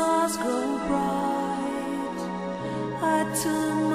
stars grow bright, I turn